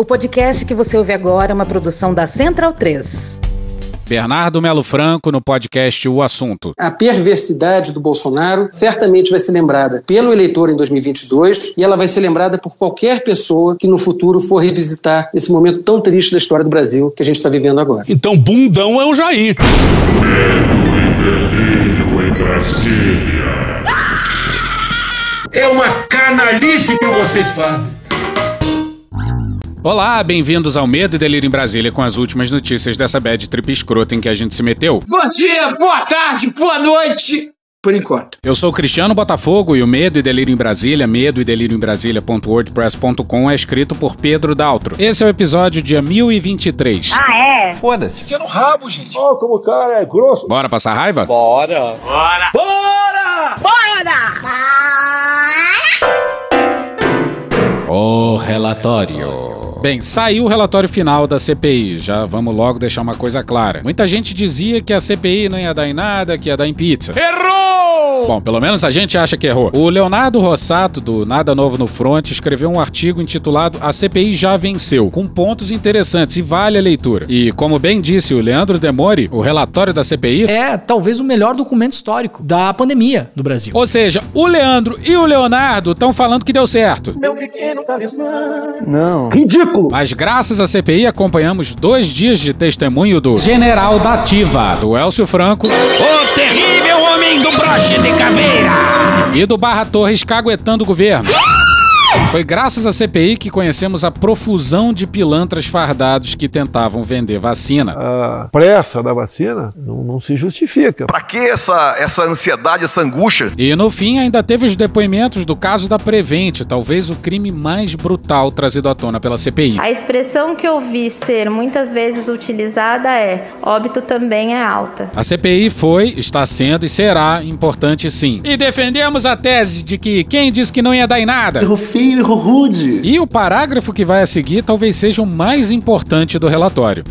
O podcast que você ouve agora é uma produção da Central 3. Bernardo Melo Franco no podcast O Assunto. A perversidade do Bolsonaro certamente vai ser lembrada pelo eleitor em 2022 e ela vai ser lembrada por qualquer pessoa que no futuro for revisitar esse momento tão triste da história do Brasil que a gente está vivendo agora. Então, bundão é o Jair. Medo e delírio em Brasília. É uma canalice que vocês fazem. Olá, bem-vindos ao Medo e Delírio em Brasília com as últimas notícias dessa bad trip escrota em que a gente se meteu. Bom dia, boa tarde, boa noite. Por enquanto. Eu sou Cristiano Botafogo e o Medo e Delírio em Brasília, medo e delírio em Brasília.wordpress.com é escrito por Pedro Daltro. Esse é o episódio dia 1023. Ah, é? Foda-se. Enfia no rabo, gente. Ó, oh, como o cara é grosso. Bora passar raiva? Bora! Bora! Bora! Bora! O relatório. Bem, saiu o relatório final da CPI. Já vamos logo deixar uma coisa clara. Muita gente dizia que a CPI não ia dar em nada, que ia dar em pizza. Errou! Bom, pelo menos a gente acha que errou. O Leonardo Rossato, do Nada Novo no Front, escreveu um artigo intitulado A CPI já venceu, com pontos interessantes e vale a leitura. E, como bem disse o Leandro Demori, o relatório da CPI é talvez o melhor documento histórico da pandemia do Brasil. Ou seja, o Leandro e o Leonardo estão falando que deu certo. Meu pequeno talismã. Não. Ridículo! Mas graças à CPI acompanhamos dois dias de testemunho do General da Ativa, do Elcio Franco. O terrível de caveira! E do Barra Torres caguetando o governo. Foi graças à CPI que conhecemos a profusão de pilantras fardados que tentavam vender vacina. A pressa da vacina não, não se justifica. Pra que essa, essa ansiedade, essa angústia? E no fim ainda teve os depoimentos do caso da Prevent, talvez o crime mais brutal trazido à tona pela CPI. A expressão que eu vi ser muitas vezes utilizada é: óbito também é alta. A CPI foi, está sendo e será importante sim. E defendemos a tese de que quem disse que não ia dar em nada. Errou rude. E o parágrafo que vai a seguir talvez seja o mais importante do relatório.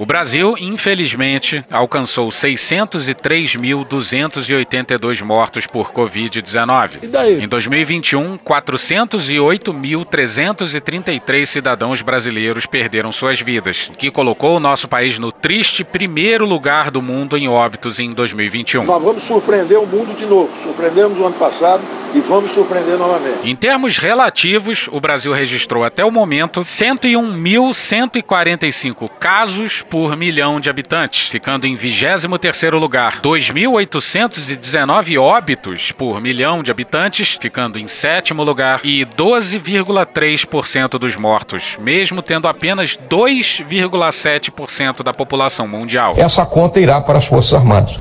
O Brasil, infelizmente, alcançou 603.282 mortos por Covid-19. E daí? Em 2021, 408.333 cidadãos brasileiros perderam suas vidas, o que colocou o nosso país no triste primeiro lugar do mundo em óbitos em 2021. Nós vamos surpreender o mundo de novo. Surpreendemos o ano passado e vamos surpreender novamente. Em termos relativos, o Brasil registrou até o momento 101.145 casos por milhão de habitantes, ficando em 23º lugar. 2.819 óbitos por milhão de habitantes, ficando em sétimo lugar. E 12,3% dos mortos, mesmo tendo apenas 2,7% da população mundial. Essa conta irá para as Forças Armadas.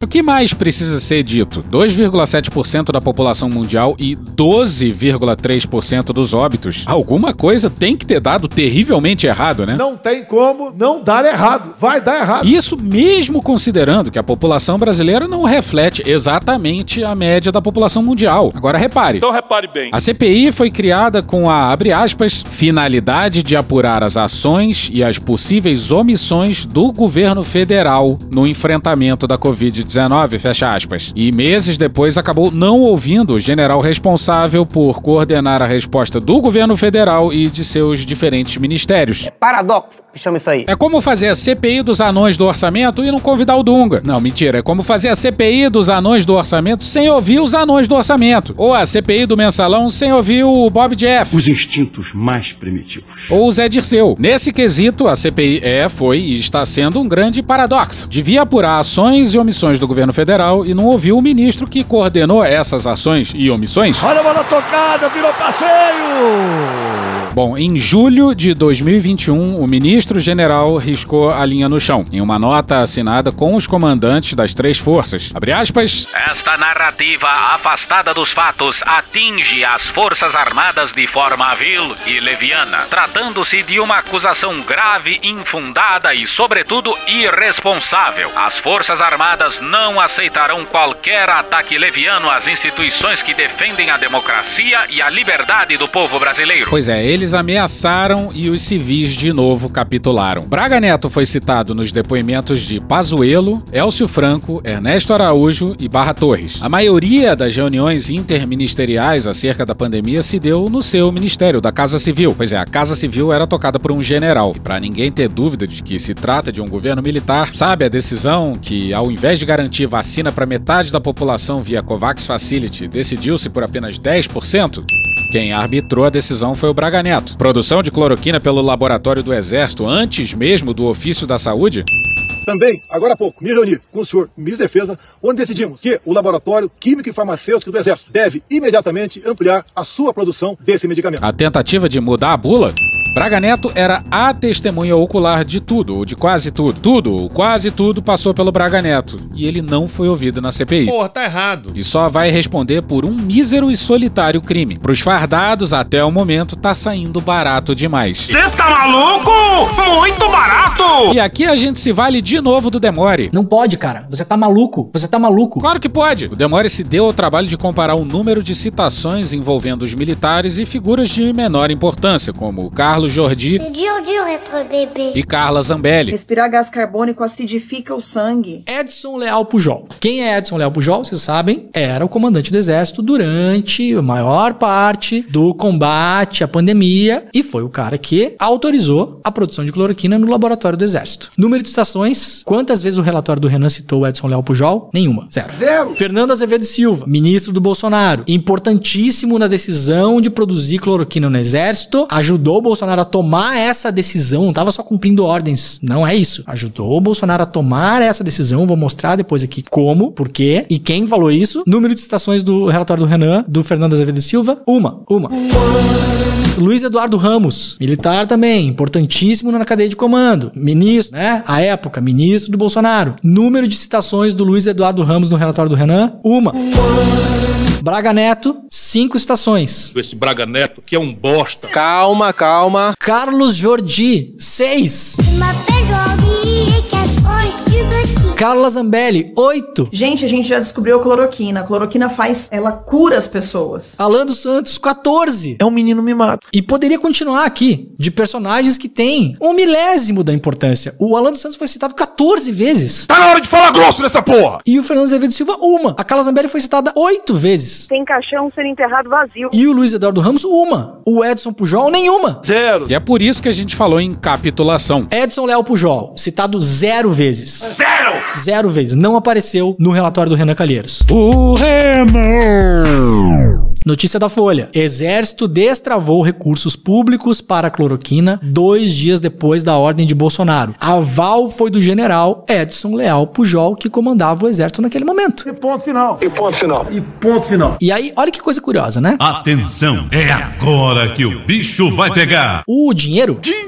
O que mais precisa ser dito? 2,7% da população mundial e 12,3% dos óbitos. Alguma coisa tem que ter dado terrivelmente errado, né? Não tem como não dar errado. Vai dar errado. Isso mesmo considerando que a população brasileira não reflete exatamente a média da população mundial. Agora repare. Então repare bem. A CPI foi criada com a, abre aspas, finalidade de apurar as ações e as possíveis omissões do governo federal no enfrentamento da Covid-19. Fecha aspas. E meses depois acabou não ouvindo o general responsável por coordenar a resposta do governo federal e de seus diferentes ministérios. Paradoxo, que chama isso aí. É como fazer a CPI dos anões do orçamento e não convidar o Dunga. Não, mentira. É como fazer a CPI dos anões do orçamento sem ouvir os anões do orçamento. Ou a CPI do mensalão sem ouvir o Bob Jeff. Os instintos mais primitivos. Ou o Zé Dirceu. Nesse quesito, a CPI é, foi e está sendo um grande paradoxo. Devia apurar ações e omissões do governo federal e não ouviu o ministro que coordenou essas ações e omissões. Olha a bola tocada, virou passeio! Bom, em julho de 2021, o ministro general riscou a linha no chão, em uma nota assinada com os comandantes das três forças. Abre aspas. Esta narrativa afastada dos fatos atinge as Forças Armadas de forma vil e leviana, tratando-se de uma acusação grave, infundada e, sobretudo, irresponsável. As Forças Armadas não aceitarão qualquer ataque leviano às instituições que defendem a democracia e a liberdade do povo brasileiro. Pois é, eles ameaçaram e os civis de novo capitularam. Braga Neto foi citado nos depoimentos de Pazuello, Elcio Franco, Ernesto Araújo e Barra Torres. A maioria das reuniões interministeriais acerca da pandemia se deu no seu ministério, da Casa Civil. Pois é, a Casa Civil era tocada por um general. E para ninguém ter dúvida de que se trata de um governo militar, sabe a decisão que, ao invés de garantir vacina para metade da população via COVAX Facility, decidiu-se por apenas 10%? Quem arbitrou a decisão foi o Braga Neto. Produção de cloroquina pelo laboratório do Exército antes mesmo do ofício da saúde? Também, agora há pouco, me reuni com o senhor Ministro da Defesa, onde decidimos que o Laboratório Químico e Farmacêutico do Exército deve imediatamente ampliar a sua produção desse medicamento. A tentativa de mudar a bula? Braga Neto era a testemunha ocular de tudo, ou de quase tudo. Tudo, ou quase tudo, passou pelo Braga Neto. E ele não foi ouvido na CPI. Porra, tá errado. E só vai responder por um mísero e solitário crime. Pros fardados, até o momento, tá saindo barato demais. Você tá maluco? Muito barato! E aqui a gente se vale de novo do Demore. Não pode, cara. Você tá maluco. Você tá maluco. Claro que pode. O Demore se deu ao trabalho de comparar o número de citações envolvendo os militares e figuras de menor importância, como Carlos Jordi e Carla Zambelli. Respirar gás carbônico acidifica o sangue. Edson Leal Pujol. Quem é Edson Leal Pujol? Vocês sabem, era o comandante do exército durante a maior parte do combate à pandemia e foi o cara que autorizou a produção de cloroquina no laboratório do exército. Número de estações, quantas vezes o relatório do Renan citou o Edson Leal Pujol? Nenhuma. Zero. Zero. Fernando Azevedo Silva, ministro do Bolsonaro, importantíssimo na decisão de produzir cloroquina no exército, ajudou o Bolsonaro a tomar essa decisão, não estava só cumprindo ordens, não é isso. Ajudou o Bolsonaro a tomar essa decisão, vou mostrar depois aqui como, por quê e quem falou isso. Número de citações do relatório do Renan, do Fernando Azevedo Silva, uma, uma. Luiz Eduardo Ramos, militar também, importantíssimo na cadeia de comando, ministro, né? A época, ministro do Bolsonaro. Número de citações do Luiz Eduardo Ramos no relatório do Renan, uma. Braga Neto, cinco estações. Esse Braga Neto que é um bosta. Calma, calma. Carlos Jordi, seis. Carla Zambelli, 8. Gente, a gente já descobriu a cloroquina. A cloroquina faz, ela cura as pessoas. Alan dos Santos, 14. É um menino mimado. E poderia continuar aqui, de personagens que têm um milésimo da importância. O Alan dos Santos foi citado 14 vezes. Tá na hora de falar grosso nessa porra! E o Fernando Azevedo Silva, uma. A Carla Zambelli foi citada 8 vezes. Tem caixão sendo enterrado vazio. E o Luiz Eduardo Ramos, uma. O Edson Pujol, nenhuma. Zero. E é por isso que a gente falou em capitulação. Edson Léo Pujol, citado zero vezes. Zero! Zero vezes. Não apareceu no relatório do Renan Calheiros. O Renan! Notícia da Folha. Exército destravou recursos públicos para a cloroquina dois dias depois da ordem de Bolsonaro. Aval foi do general Edson Leal Pujol, que comandava o exército naquele momento. E ponto final. E ponto final. E ponto final. E aí, olha que coisa curiosa, né? Atenção, é agora que o bicho vai pegar. O dinheiro Dinheiro!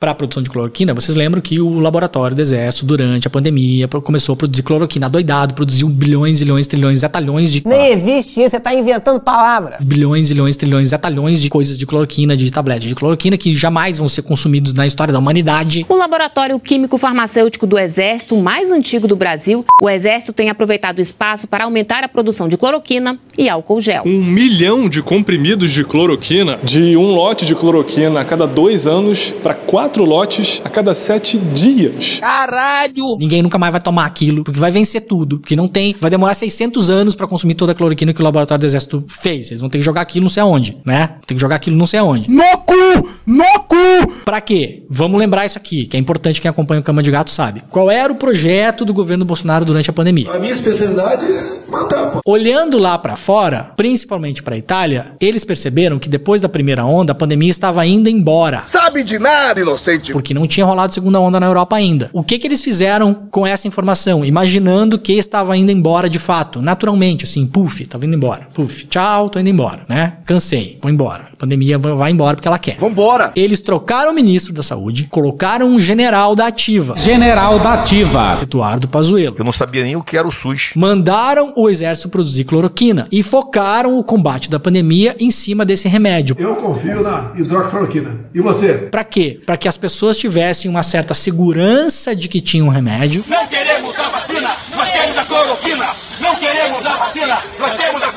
Para a produção de cloroquina, vocês lembram que o laboratório do exército, durante a pandemia, começou a produzir cloroquina doidado, produziu bilhões, zilhões, trilhões, zetalhões de Nem existe isso, você tá inventando palavras. bilhões, zilhões, trilhões, zetalhões de coisas de cloroquina, de tabletes de cloroquina que jamais vão ser consumidos na história da humanidade. O laboratório químico farmacêutico do Exército, o mais antigo do Brasil, o Exército tem aproveitado o espaço para aumentar a produção de cloroquina e álcool gel. Um milhão de comprimidos de cloroquina, de um lote de cloroquina a cada dois anos para quatro lotes a cada sete dias. Caralho! Ninguém nunca mais vai tomar aquilo, porque vai vencer tudo, porque não tem, vai demorar 600 anos pra consumir toda a cloroquina que o laboratório do exército fez. Eles vão ter que jogar aquilo não sei aonde, né? Tem que jogar aquilo não sei aonde. No cu! No cu! Pra quê? Vamos lembrar isso aqui, que é importante quem acompanha o Cama de Gato sabe. Qual era o projeto do governo Bolsonaro durante a pandemia? A minha especialidade é matar. pô. Olhando lá pra fora, principalmente pra Itália, eles perceberam que depois da primeira onda, a pandemia estava indo embora. Sabe de nada, inocente! Porque não tinha rolado segunda onda na Europa ainda. O que que eles fizeram com essa informação? Imaginando que estava indo embora de fato, naturalmente, assim, puf, tava indo embora. Puf, tchau, tô indo embora, né? Cansei, vou embora. A pandemia vai vai embora porque ela quer. Vambora! Eles trocaram o ministro da saúde, colocaram um general da ativa, General da Ativa. Eduardo Pazuello. Eu não sabia nem o que era o SUS. Mandaram o exército produzir cloroquina e focaram o combate da pandemia em cima desse remédio. Eu confio na hidroxicloroquina. E você? Pra quê? Pra que as pessoas tivessem uma certa segurança de que tinham um remédio Não queremos a vacina, nós a! Não queremos a vacina! Nós a!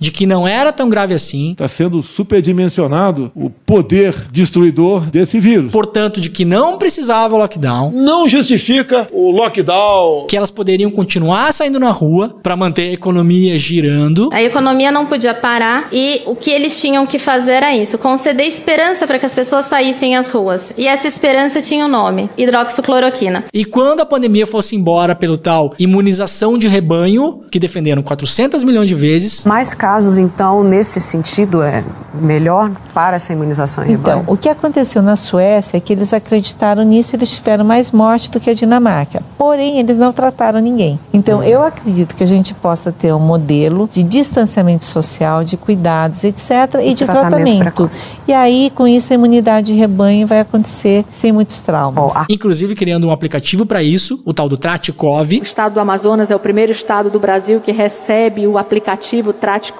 De que não era tão grave assim. Está sendo superdimensionado o poder destruidor desse vírus. Portanto, de que não precisava lockdown. Não justifica o lockdown. Que elas poderiam continuar saindo na rua para manter a economia girando. A economia não podia parar e o que eles tinham que fazer era isso: conceder esperança para que as pessoas saíssem às ruas. E essa esperança tinha o um nome: hidroxicloroquina. E quando a pandemia fosse embora pelo tal imunização de rebanho, que defenderam 400 milhões de vezes. Mais casos, então, nesse sentido, é melhor para essa imunização em Então, rebanho? o que aconteceu na Suécia é que eles acreditaram nisso e eles tiveram mais morte do que a Dinamarca. Porém, eles não trataram ninguém. Então, eu acredito que a gente possa ter um modelo de distanciamento social, de cuidados, etc., e, E de tratamento tratamento. E aí, com isso, a imunidade de rebanho vai acontecer sem muitos traumas. Inclusive criando um aplicativo para isso, o tal do Tratikov. O estado do Amazonas é o primeiro estado do Brasil que recebe o aplicativo Tratikov.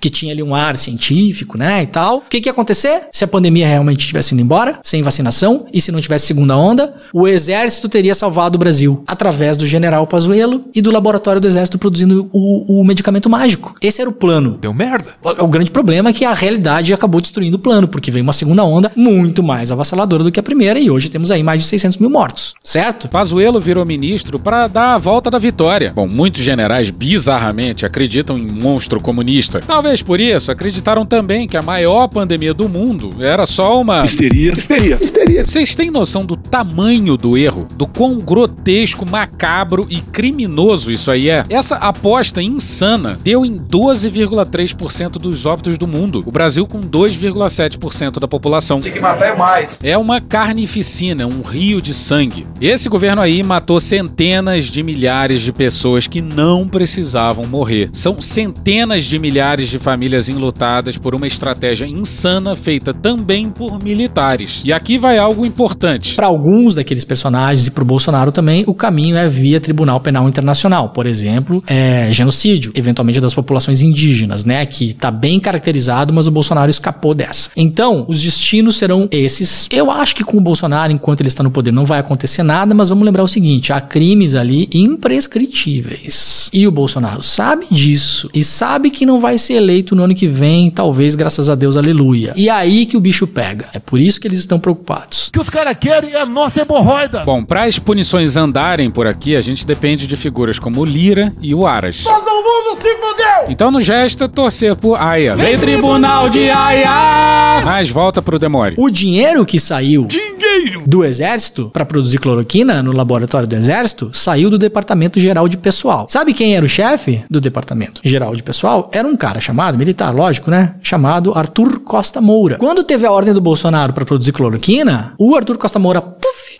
Que tinha ali um ar científico, né, e tal. O que que ia acontecer se a pandemia realmente tivesse indo embora, sem vacinação, e se não tivesse segunda onda? O exército teria salvado o Brasil através do general Pazuello e do laboratório do exército produzindo o, o medicamento mágico. Esse era o plano. Deu merda. O, o grande problema é que a realidade acabou destruindo o plano, porque veio uma segunda onda muito mais avassaladora do que a primeira, e hoje temos aí mais de 600 mil mortos, certo? Pazuello virou ministro para dar a volta da vitória. Bom, muitos generais bizarramente acreditam em monstro comunista. Talvez por isso acreditaram também que a maior pandemia do mundo era só uma Histeria. Histeria. Histeria. Vocês têm noção do tamanho do erro? Do quão grotesco, macabro e criminoso isso aí é? Essa aposta insana deu em 12,3% dos óbitos do mundo. O Brasil com 2,7% da população. Tem que matar é mais. É uma carnificina, um rio de sangue. Esse governo aí matou centenas de milhares de pessoas que não precisavam morrer. São centenas de milhares de famílias enlutadas por uma estratégia insana feita também por militares. E aqui vai algo importante. Para alguns daqueles personagens e para o Bolsonaro também, o caminho é via Tribunal Penal Internacional. Por exemplo, é genocídio, eventualmente das populações indígenas, né? Que está bem caracterizado, mas o Bolsonaro escapou dessa. Então, os destinos serão esses. Eu acho que com o Bolsonaro, enquanto ele está no poder, não vai acontecer nada, mas vamos lembrar o seguinte: há crimes ali imprescritíveis. E o Bolsonaro sabe disso e sabe que não vai ser eleito no ano que vem, talvez, graças a Deus, aleluia. E é aí que o bicho pega. É por isso que eles estão preocupados. O que os caras querem é a nossa hemorroida. Bom, para as punições andarem por aqui, a gente depende de figuras como o Lira e o Aras. Todo mundo se fudeu. Então não gesta torcer por Aia. Vem Tribunal de Aia! Mas volta pro Demore. O dinheiro que saiu Dinheiro. do Exército para produzir cloroquina no laboratório do Exército saiu do Departamento Geral de Pessoal. Sabe quem era o chefe do Departamento Geral de Pessoal? Era um cara chamado, militar, lógico, né? Chamado Arthur Costa Moura. Quando teve a ordem do Bolsonaro para produzir cloroquina, o Arthur Costa Moura,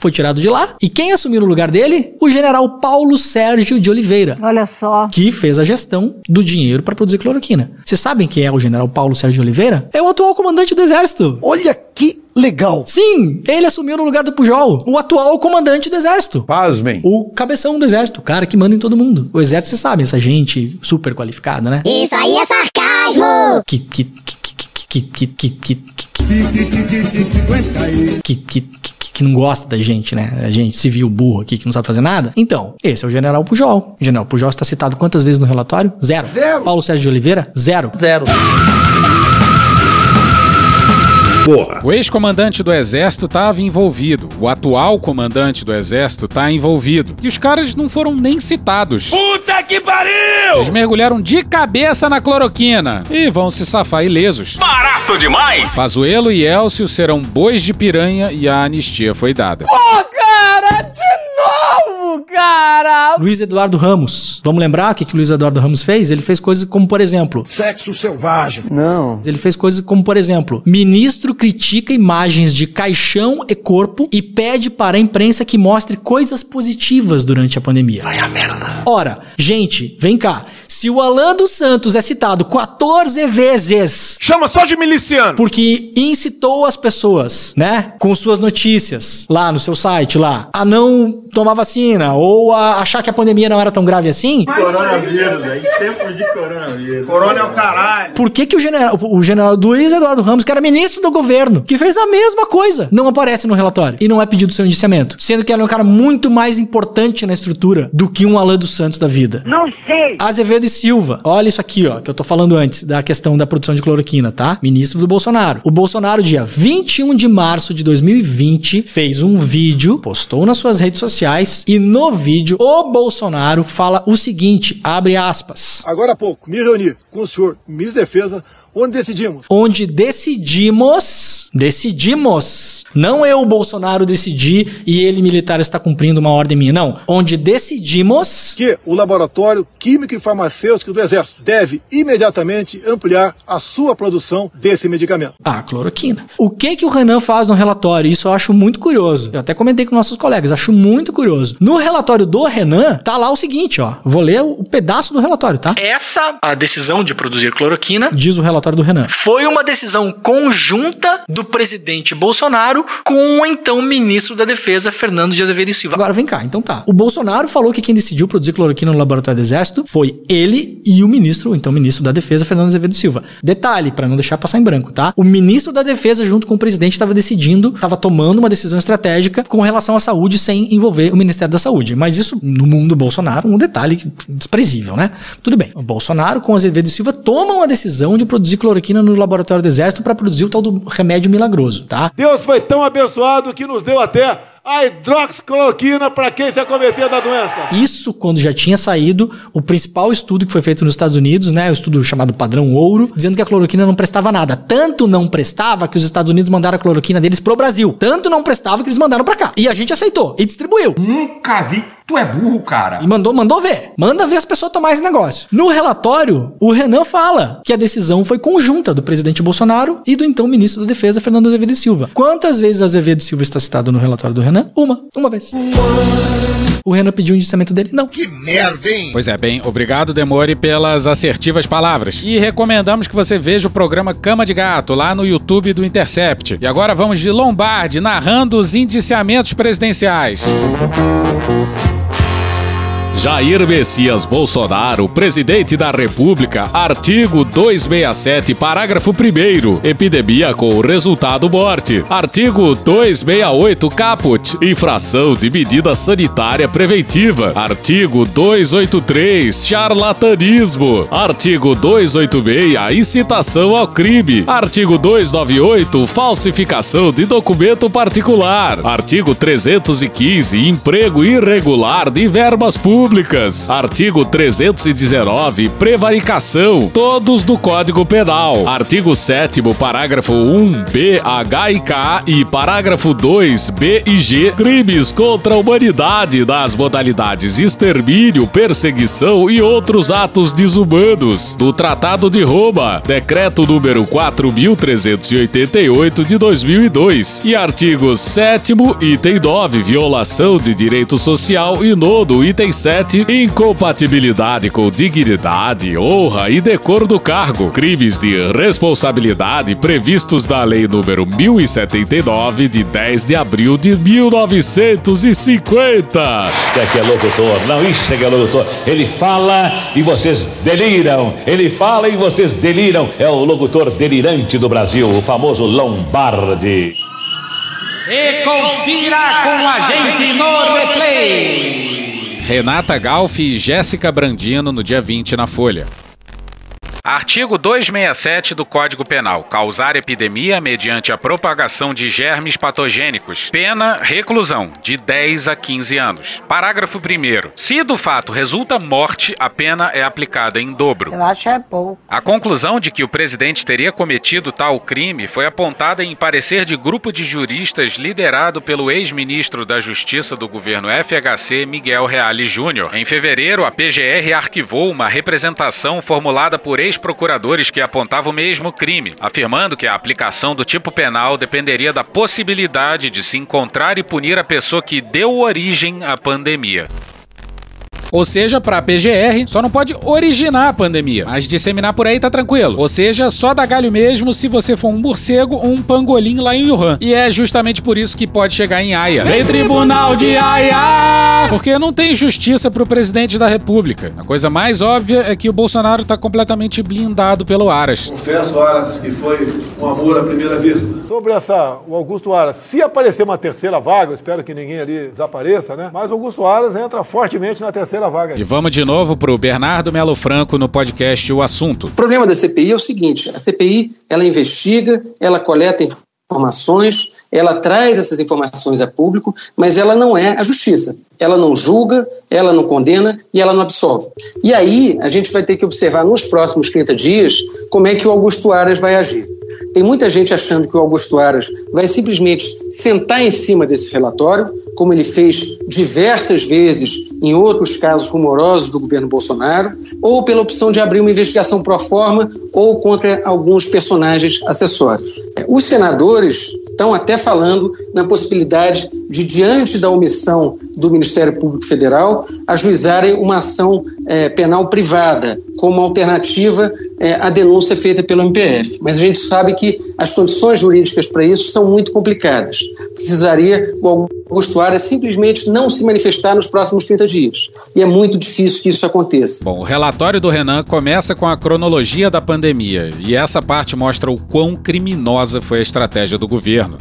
foi tirado de lá. E quem assumiu no lugar dele? O general Paulo Sérgio de Oliveira. Olha só. Que fez a gestão do dinheiro para produzir cloroquina. Vocês sabem quem é o general Paulo Sérgio de Oliveira? É o atual comandante do Exército. Olha que legal. Sim, ele assumiu no lugar do Pujol, o atual comandante do exército. Pasmem. O cabeção do exército, o cara que manda em todo mundo. O exército, vocês sabem, essa gente super qualificada, né? Isso aí é sarcasmo! Que, que, que, que que que que que que não gosta da gente, né? A gente civil burro aqui que não sabe fazer nada. Então, esse é o General Pujol. General Pujol está citado quantas vezes no relatório? Zero. Zero. Paulo Sérgio de Oliveira? Zero. Zero. Porra. O ex-comandante do exército estava envolvido. O atual comandante do exército está envolvido. E os caras não foram nem citados. Puta que pariu! Eles mergulharam de cabeça na cloroquina e vão se safar ilesos. Barato demais! Pazuello e Elcio serão bois de piranha e a anistia foi dada. Novo, cara! Luiz Eduardo Ramos. Vamos lembrar o que, que o Luiz Eduardo Ramos fez? Ele fez coisas como, por exemplo. Sexo selvagem. Não. Ele fez coisas como, por exemplo, ministro critica imagens de caixão e corpo e pede para a imprensa que mostre coisas positivas durante a pandemia. Vai a merda. Ora, gente, vem cá. Se o Alan dos Santos é citado 14 vezes. Chama só de miliciano. Porque incitou as pessoas, né? Com suas notícias lá no seu site lá, a não tomar vacina ou a achar que a pandemia não era tão grave assim, Coronavírus, aí tempo de coronavírus. Corona é o caralho. por que, que o general, o general Luiz Eduardo Ramos, que era ministro do governo, que fez a mesma coisa, não aparece no relatório e não é pedido seu indiciamento? Sendo que ele é um cara muito mais importante na estrutura do que um Alan dos Santos da vida. Não sei. Azevedo e Silva. Olha isso aqui, ó, que eu tô falando antes da questão da produção de cloroquina, tá? Ministro do Bolsonaro. O Bolsonaro, dia 21 de março de 2020, fez um vídeo, postou nas suas redes sociais e no vídeo o Bolsonaro fala o seguinte, abre aspas. Agora há pouco, me reuni com o senhor Miss Defesa, onde decidimos Onde decidimos, decidimos, não eu, Bolsonaro, decidi e ele, militar, está cumprindo uma ordem minha, não. Onde decidimos que o Laboratório Químico e Farmacêutico do Exército deve imediatamente ampliar a sua produção desse medicamento. a cloroquina. O que que o Renan faz no relatório? Isso eu acho muito curioso. Eu até comentei com nossos colegas, acho muito curioso. No relatório do Renan, tá lá o seguinte, ó. Vou ler o pedaço do relatório, tá? Essa, a decisão de produzir cloroquina, diz o relatório do Renan, foi uma decisão conjunta do presidente Bolsonaro com o então ministro da Defesa, Fernando de Azevedo e Silva. Agora vem cá, então tá. O Bolsonaro falou que quem decidiu produzir cloroquina no laboratório do Exército foi ele e o ministro, o então ministro da Defesa, Fernando Azevedo e Silva. Detalhe, pra não deixar passar em branco, tá? O ministro da Defesa, junto com o presidente, estava decidindo, estava tomando uma decisão estratégica com relação à saúde sem envolver o Ministério da Saúde. Mas isso, no mundo Bolsonaro, um detalhe desprezível, né? Tudo bem. O Bolsonaro com Azevedo e Silva tomam a decisão de produzir cloroquina no laboratório do Exército para produzir o tal do remédio milagroso, tá? Deus foi tão abençoado que nos deu até a hidroxicloroquina para quem se acometer da doença. Isso quando já tinha saído o principal estudo que foi feito nos Estados Unidos, né, o estudo chamado padrão ouro, dizendo que a cloroquina não prestava nada. Tanto não prestava que os Estados Unidos mandaram a cloroquina deles pro Brasil. Tanto não prestava que eles mandaram pra cá. E a gente aceitou e distribuiu. Nunca vi. Tu é burro, cara. E mandou, mandou ver. Manda ver as pessoas tomar esse negócio. No relatório, o Renan fala que a decisão foi conjunta do presidente Bolsonaro e do então ministro da Defesa, Fernando Azevedo e Silva. Quantas vezes Azevedo e Silva está citado no relatório do Renan? Uma. Uma vez. O Renan pediu um indiciamento dele? Não. Que merda, hein? Pois é, bem, obrigado, Demore, pelas assertivas palavras. E recomendamos que você veja o programa Cama de Gato lá no YouTube do Intercept. E agora vamos de Lombardi narrando os indiciamentos presidenciais. Jair Messias Bolsonaro, presidente da República, artigo 267, parágrafo 1 epidemia com resultado morte. Artigo 268, caput, infração de medida sanitária preventiva. Artigo 283, charlatanismo. Artigo 286, incitação ao crime. Artigo 298, falsificação de documento particular. Artigo 315, emprego irregular de verbas públicas. Artigo 319, prevaricação, todos do Código Penal. Artigo 7 parágrafo 1, B, H e K e parágrafo 2, B e G, crimes contra a humanidade nas modalidades extermínio, perseguição e outros atos desumanos. Do Tratado de Roma, decreto número 4388 de 2002 e artigo 7 item 9, violação de direito social e nono, item 7, incompatibilidade com dignidade, honra e decoro do cargo, crimes de responsabilidade previstos na Lei número 1079 de 10 de abril de 1950. É que é locutor, não, isso é que é locutor. Ele fala e vocês deliram. Ele fala e vocês deliram. É o locutor delirante do Brasil, o famoso Lombardi. E confira com a gente no replay. Renata Galf e Jéssica Brandino no dia 20 na Folha. Artigo 267 do Código Penal. Causar epidemia mediante a propagação de germes patogênicos. Pena, reclusão, de 10 a 15 anos. Parágrafo 1 Se do fato resulta morte, a pena é aplicada em dobro. Eu acho é pouco. A conclusão de que o presidente teria cometido tal crime foi apontada em parecer de grupo de juristas liderado pelo ex-ministro da Justiça do governo FHC, Miguel Reale Júnior. Em fevereiro, a PGR arquivou uma representação formulada por ex-procuradores que apontavam o mesmo crime, afirmando que a aplicação do tipo penal dependeria da possibilidade de se encontrar e punir a pessoa que deu origem à pandemia. Ou seja, pra PGR, só não pode originar a pandemia, mas disseminar por aí tá tranquilo. Ou seja, só dá galho mesmo se você for um morcego ou um pangolim lá em Wuhan. E é justamente por isso que pode chegar em Haia. Vem Tribunal de Haia! Porque não tem justiça pro presidente da República. A coisa mais óbvia é que o Bolsonaro tá completamente blindado pelo Aras. Confesso, Aras, que foi um amor à primeira vista. Sobre essa, o Augusto Aras, se aparecer uma terceira vaga, eu espero que ninguém ali desapareça, né? Mas o Augusto Aras entra fortemente na terceira vaga. E vamos de novo pro Bernardo Melo Franco no podcast O Assunto. O problema da CPI é o seguinte: a CPI ela investiga, ela coleta informações, ela traz essas informações a público, mas ela não é a justiça. Ela não julga, ela não condena e ela não absolve. E aí a gente vai ter que observar nos próximos 30 dias como é que o Augusto Aras vai agir. Tem muita gente achando que o Augusto Aras vai simplesmente sentar em cima desse relatório, como ele fez diversas vezes em outros casos rumorosos do governo Bolsonaro, ou pela opção de abrir uma investigação pro forma ou contra alguns personagens acessórios. Os senadores estão até falando na possibilidade de, diante da omissão do Ministério Público Federal, ajuizarem uma ação é, penal privada, como alternativa é, à denúncia feita pelo MPF. Mas a gente sabe que as condições jurídicas para isso são muito complicadas. Precisaria o Augusto Aras simplesmente não se manifestar nos próximos 30 dias. E é muito difícil que isso aconteça. Bom, o relatório do Renan começa com a cronologia da pandemia, e essa parte mostra o quão criminosa foi a estratégia do governo.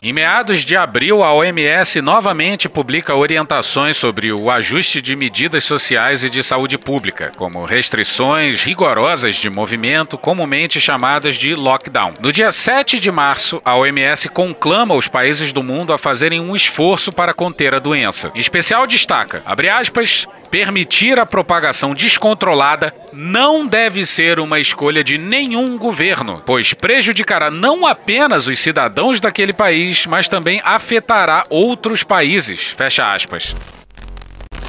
Em meados de abril, a OMS novamente publica orientações sobre o ajuste de medidas sociais e de saúde pública, como restrições rigorosas de movimento, comumente chamadas de lockdown. No dia 7 de março, a OMS conclama os países do mundo a fazerem um esforço para conter a doença. Em especial destaca, abre aspas, permitir a propagação descontrolada não deve ser uma escolha de nenhum governo, pois prejudicará não apenas os cidadãos daquele país, mas também afetará outros países. Fecha aspas.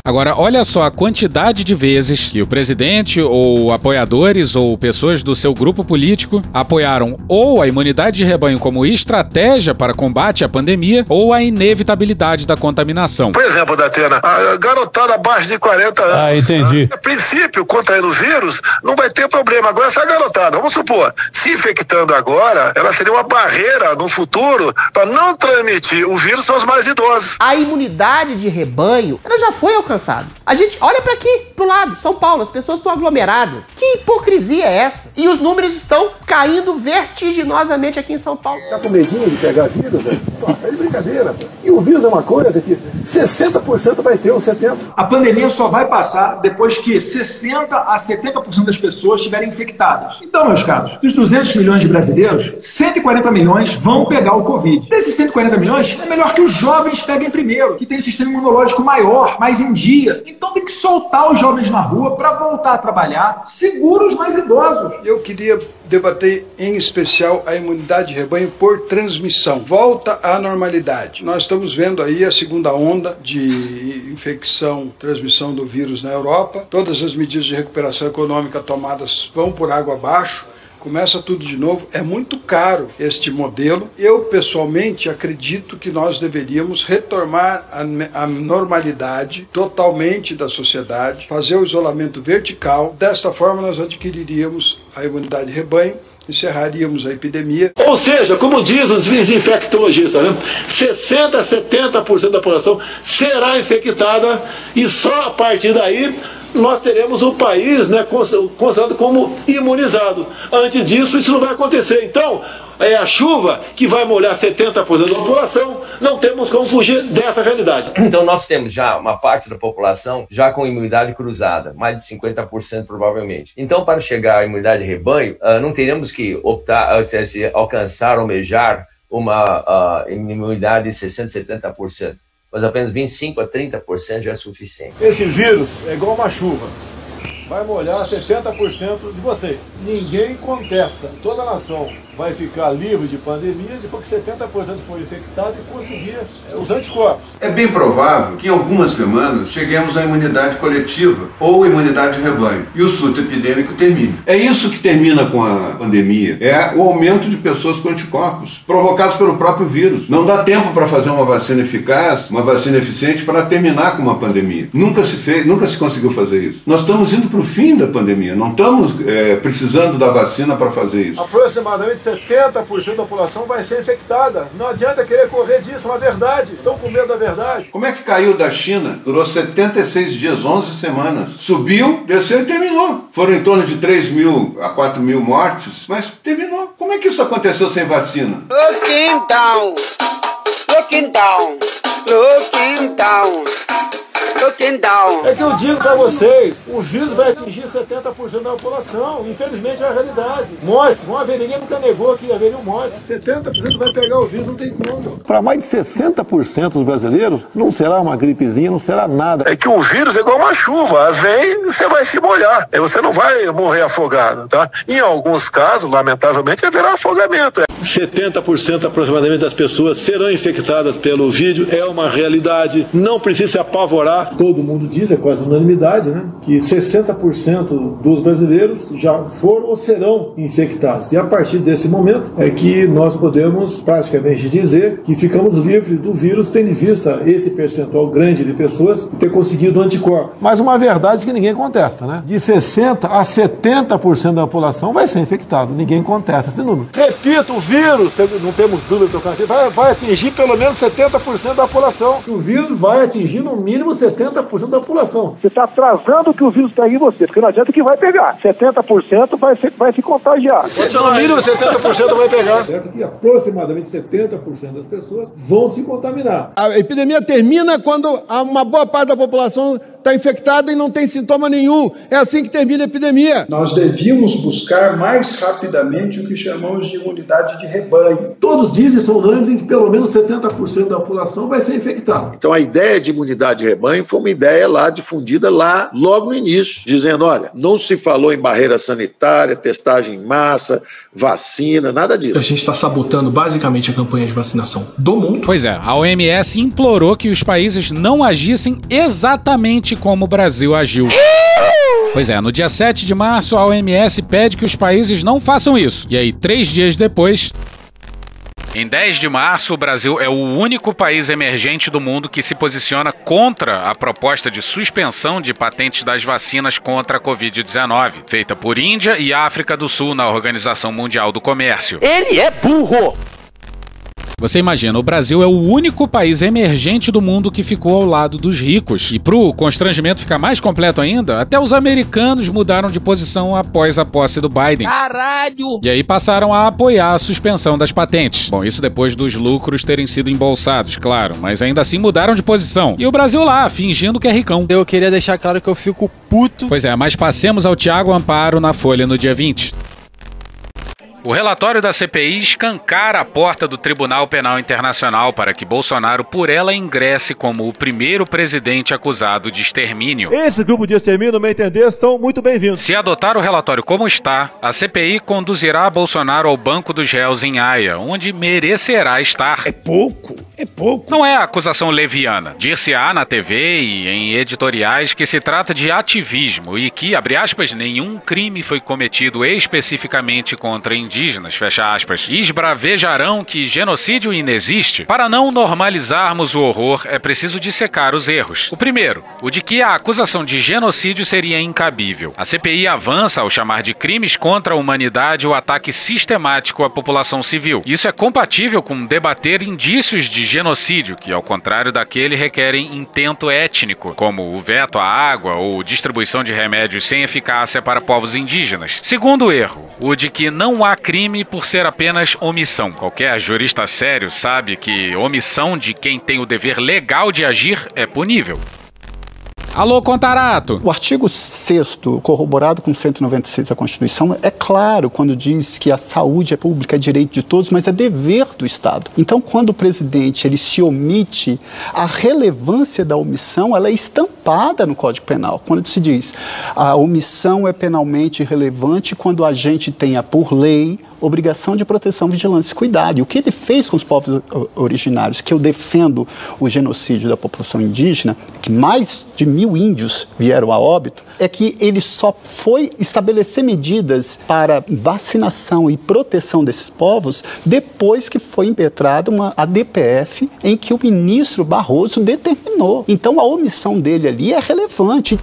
Agora, olha só a quantidade de vezes que o presidente ou apoiadores ou pessoas do seu grupo político apoiaram ou a imunidade de rebanho como estratégia para combate à pandemia ou a inevitabilidade da contaminação. Por exemplo, Datena, a garotada abaixo de 40 anos. Ah, entendi. A princípio, contraindo o vírus, não vai ter problema. Agora, essa garotada, vamos supor, se infectando agora, ela seria uma barreira no futuro para não transmitir o vírus aos mais idosos. A imunidade de rebanho, ela já foi alcançada. A gente olha para aqui, pro lado, São Paulo, as pessoas estão aglomeradas. Que hipocrisia é essa? E os números estão caindo vertiginosamente aqui em São Paulo. Tá com medinho de pegar vírus, velho? É de brincadeira, pô. E o vírus é uma coisa que 60% vai ter, ou 70%. A pandemia só vai passar depois que 60 a 70% das pessoas estiverem infectadas. Então, meus caros, dos 200 milhões de brasileiros, 140 milhões vão pegar o Covid. Desses 140 milhões, é melhor que os jovens peguem primeiro, que tem um sistema imunológico maior, mais em dia. Então tem que soltar os jovens na rua para voltar a trabalhar, segura os mais idosos. Eu queria debater em especial a imunidade de rebanho por transmissão. Volta à normalidade. Nós estamos vendo aí a segunda onda de infecção, transmissão do vírus na Europa. Todas as medidas de recuperação econômica tomadas vão por água abaixo começa tudo de novo. É muito caro este modelo. Eu, pessoalmente, acredito que nós deveríamos retomar a, a, normalidade totalmente da sociedade, fazer o isolamento vertical. Desta forma, nós adquiriríamos a imunidade de rebanho. Encerraríamos a epidemia. Ou seja, como diz os infectologistas, né? 60% a 70% da população será infectada e só a partir daí nós teremos o país né, considerado como imunizado. Antes disso, isso não vai acontecer. Então, é a chuva que vai molhar 70% da população, não temos como fugir dessa realidade. Então, nós temos já uma parte da população já com imunidade cruzada, mais de 50% provavelmente. Então, para chegar à imunidade de rebanho, uh, não teremos que optar, uh, se, alcançar, almejar uma uh, imunidade de 60%, 70% mas apenas 25 a 30% já é suficiente. Esse vírus é igual uma chuva. Vai molhar 70% de vocês. Ninguém contesta. Toda a nação vai ficar livre de pandemia depois que 70% for infectado e conseguir é, os anticorpos. É bem provável que em algumas semanas cheguemos à imunidade coletiva ou imunidade de rebanho e o surto epidêmico termine. É isso que termina com a pandemia, é o aumento de pessoas com anticorpos provocados pelo próprio vírus. Não dá tempo para fazer uma vacina eficaz, uma vacina eficiente para terminar com uma pandemia. Nunca se fez, nunca se conseguiu fazer isso. Nós estamos indo para o fim da pandemia, não estamos é, precisando da vacina para fazer isso. Aproximadamente 70% da população vai ser infectada. Não adianta querer correr disso, é uma verdade. Estão com medo da verdade. Como é que caiu da China? Durou 76 dias, 11 semanas. Subiu, desceu e terminou. Foram em torno de 3 mil a 4 mil mortes, mas terminou. Como é que isso aconteceu sem vacina? Looking down, looking down, looking down. Looking down. É que eu digo pra vocês, o vírus vai atingir 70% da população. Infelizmente é a realidade. Mortes, vão haver, ninguém nunca negou que haveriam mortes. 70% vai pegar o vírus, não tem como. Para mais de 60% dos brasileiros, não será uma gripezinha, não será nada. É que o vírus é igual uma chuva, vem, você vai se molhar. Aí você não vai morrer afogado, tá? Em alguns casos, lamentavelmente, haverá afogamento. 70% aproximadamente das pessoas serão infectadas pelo vírus, é uma realidade. Não precisa se apavorar todo mundo diz, é quase unanimidade, né, que 60% dos brasileiros já foram ou serão infectados. E a partir desse momento é que nós podemos praticamente dizer que ficamos livres do vírus, tendo em vista esse percentual grande de pessoas ter conseguido anticorpo. Mas uma verdade que ninguém contesta, né? De 60 a 70% da população vai ser infectado. Ninguém contesta esse número. Repito, o vírus, não temos dúvida vai, vai atingir pelo menos 70% da população. O vírus vai atingir no mínimo 70% da população. Você está atrasando que o vírus pegue em você, porque não adianta que vai pegar. 70% vai, ser, vai se contagiar. No mínimo 70% vai pegar. Certo que aproximadamente 70% das pessoas vão se contaminar. A epidemia termina quando uma boa parte da população está infectada e não tem sintoma nenhum. É assim que termina a epidemia. Nós devíamos buscar mais rapidamente o que chamamos de imunidade de rebanho. Todos dizem, são unânimes, em que pelo menos 70% da população vai ser infectada. Então a ideia de imunidade de rebanho foi uma ideia lá difundida lá logo no início, dizendo, olha, não se falou em barreira sanitária, testagem em massa, vacina, nada disso. A gente está sabotando basicamente a campanha de vacinação do mundo. Pois é, a OMS implorou que os países não agissem exatamente como o Brasil agiu. Pois é, no dia 7 de março, a OMS pede que os países não façam isso. E aí, três dias depois. Em 10 de março, o Brasil é o único país emergente do mundo que se posiciona contra a proposta de suspensão de patentes das vacinas contra a Covid-19, feita por Índia e África do Sul na Organização Mundial do Comércio. Ele é burro! Você imagina, o Brasil é o único país emergente do mundo que ficou ao lado dos ricos. E pro constrangimento ficar mais completo ainda, até os americanos mudaram de posição após a posse do Biden. Caralho! E aí passaram a apoiar a suspensão das patentes. Bom, isso depois dos lucros terem sido embolsados, claro, mas ainda assim mudaram de posição. E o Brasil lá, fingindo que é ricão. Eu queria deixar claro que eu fico puto. Pois é, mas passemos ao Tiago Amparo na Folha no dia 20. O relatório da CPI escancara a porta do Tribunal Penal Internacional para que Bolsonaro por ela ingresse como o primeiro presidente acusado de extermínio. Esse grupo de extermínio, no meu entender, são muito bem-vindos. Se adotar o relatório como está, a CPI conduzirá Bolsonaro ao banco dos réus em Haia, onde merecerá estar. É pouco, é pouco. Não é acusação leviana. Dir-se-á na TV e em editoriais que se trata de ativismo e que, abre aspas, nenhum crime foi cometido especificamente contra indígenas, fecha aspas, esbravejarão que genocídio inexiste, para não normalizarmos o horror, é preciso dissecar os erros. O primeiro, o de que a acusação de genocídio seria incabível. A CPI avança ao chamar de crimes contra a humanidade o ataque sistemático à população civil. Isso é compatível com debater indícios de genocídio, que, ao contrário daquele, requerem intento étnico, como o veto à água ou distribuição de remédios sem eficácia para povos indígenas. Segundo erro, o de que não há crime por ser apenas omissão. Qualquer jurista sério sabe que omissão de quem tem o dever legal de agir é punível. Alô, Contarato! O artigo 6 corroborado com 196 da Constituição, é claro quando diz que a saúde é pública, é direito de todos, mas é dever do Estado. Então, quando o presidente ele se omite, a relevância da omissão ela é estampada no Código Penal. Quando se diz a omissão é penalmente relevante quando a gente tenha por lei obrigação de proteção, vigilância e cuidado. E o que ele fez com os povos originários, que eu defendo o genocídio da população indígena, que mais de mil índios vieram a óbito, é que ele só foi estabelecer medidas para vacinação e proteção desses povos depois que foi impetrada uma ADPF em que o ministro Barroso determinou. Então a omissão dele ali é relevante.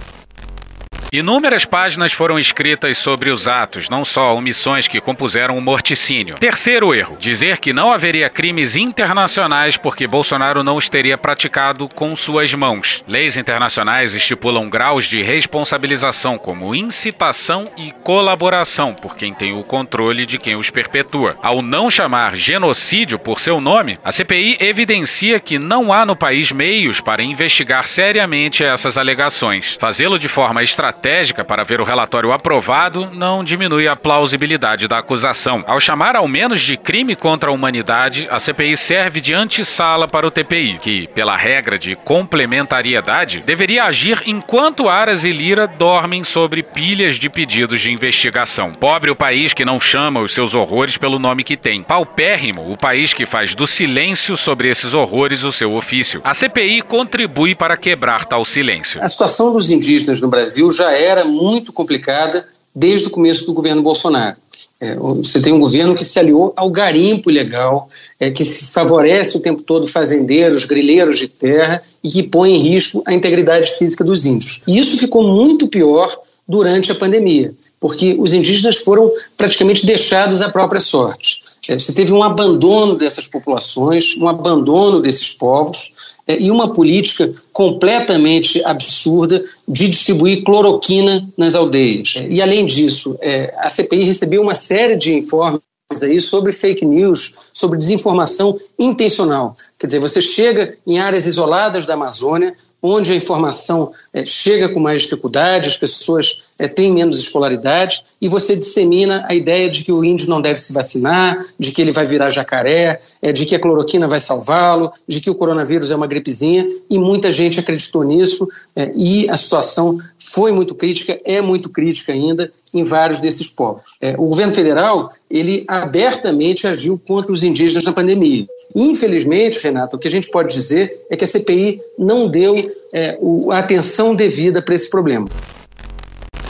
Inúmeras páginas foram escritas sobre os atos, não só omissões que compuseram o morticínio. Terceiro erro: dizer que não haveria crimes internacionais porque Bolsonaro não os teria praticado com suas mãos. Leis internacionais estipulam graus de responsabilização como incitação e colaboração por quem tem o controle de quem os perpetua. Ao não chamar genocídio por seu nome, a CPI evidencia que não há no país meios para investigar seriamente essas alegações. Fazê-lo de forma estratégica estratégica para ver o relatório aprovado não diminui a plausibilidade da acusação. Ao chamar ao menos de crime contra a humanidade, a CPI serve de antessala para o TPI, que, pela regra de complementariedade, deveria agir enquanto Aras e Lira dormem sobre pilhas de pedidos de investigação. Pobre o país que não chama os seus horrores pelo nome que tem. Paupérrimo o país que faz do silêncio sobre esses horrores o seu ofício. A CPI contribui para quebrar tal silêncio. A situação dos indígenas no Brasil já era muito complicada desde o começo do governo Bolsonaro. É, você tem um governo que se aliou ao garimpo ilegal, é, que se favorece o tempo todo fazendeiros, grileiros de terra e que põe em risco a integridade física dos índios. E isso ficou muito pior durante a pandemia, porque os indígenas foram praticamente deixados à própria sorte. É, você teve um abandono dessas populações, um abandono desses povos, e uma política completamente absurda de distribuir cloroquina nas aldeias. É, e, além disso, é, a CPI recebeu uma série de informes aí sobre fake news, sobre desinformação intencional. Quer dizer, você chega em áreas isoladas da Amazônia, onde a informação é, chega com mais dificuldade, as pessoas é, têm menos escolaridade, e você dissemina a ideia de que o índio não deve se vacinar, de que ele vai virar jacaré, é, de que a cloroquina vai salvá-lo, de que o coronavírus é uma gripezinha, e muita gente acreditou nisso, é, e a situação foi muito crítica, é muito crítica ainda em vários desses povos. É, o governo federal, ele abertamente agiu contra os indígenas na pandemia. Infelizmente, Renato, o que a gente pode dizer é que a CPI não deu é, o, a atenção devida para esse problema.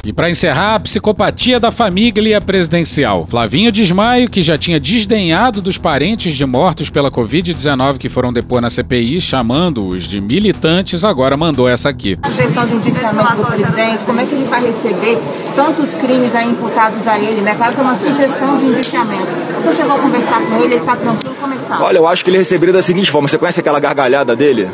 E para encerrar, a psicopatia da família presidencial. Flavinho Desmaio, que já tinha desdenhado dos parentes de mortos pela Covid-19 que foram depor na CPI, chamando-os de militantes, agora mandou essa aqui. A questão do indiciamento do presidente, como é que ele vai receber tantos crimes aí imputados a ele, né? Claro que é uma sugestão de indiciamento. Você chegou a conversar com ele, ele está tranquilo, como é que tá? Olha, eu acho que ele receberia da seguinte forma, você conhece aquela gargalhada dele?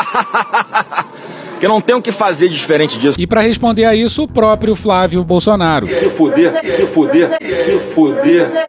que não tem o que fazer diferente disso. E para responder a isso, o próprio Flávio Bolsonaro. Se fuder, se fuder, se fuder.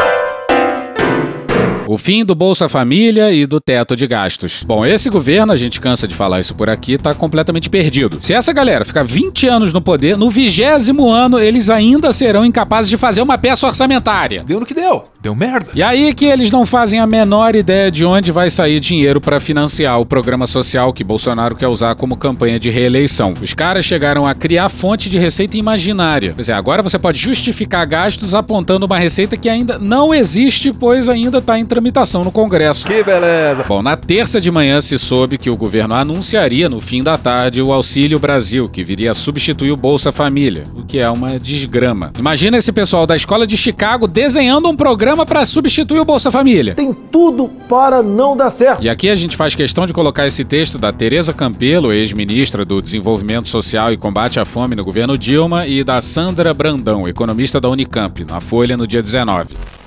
O fim do Bolsa Família e do teto de gastos. Bom, esse governo, a gente cansa de falar isso por aqui, tá completamente perdido. Se essa galera ficar 20 anos no poder, no vigésimo ano eles ainda serão incapazes de fazer uma peça orçamentária. Deu no que deu. Deu merda. E aí que eles não fazem a menor ideia de onde vai sair dinheiro para financiar o programa social que Bolsonaro quer usar como campanha de reeleição. Os caras chegaram a criar fonte de receita imaginária. Quer dizer, agora você pode justificar gastos apontando uma receita que ainda não existe, pois ainda está em tramitação no Congresso. Que beleza! Bom, na terça de manhã se soube que o governo anunciaria no fim da tarde o Auxílio Brasil, que viria a substituir o Bolsa Família, o que é uma desgrama. Imagina esse pessoal da escola de Chicago desenhando um programa para substituir o Bolsa Família. Tem tudo para não dar certo. E aqui a gente faz questão de colocar esse texto da Tereza Campelo, ex-ministra do Desenvolvimento Social e Combate à Fome no governo Dilma, e da Sandra Brandão, economista da Unicamp, na Folha no dia 19.